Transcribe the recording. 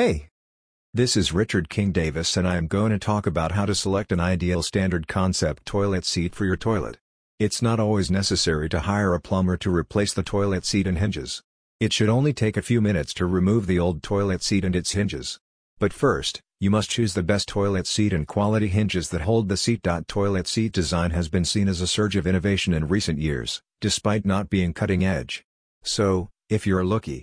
Hey! This is Richard King Davis and I am going to talk about how to select an ideal standard concept toilet seat for your toilet. It's not always necessary to hire a plumber to replace the toilet seat and hinges. It should only take a few minutes to remove the old toilet seat and its hinges. But first, you must choose the best toilet seat and quality hinges that hold the seat. Toilet seat design has been seen as a surge of innovation in recent years, despite not being cutting edge. So, if you're lucky,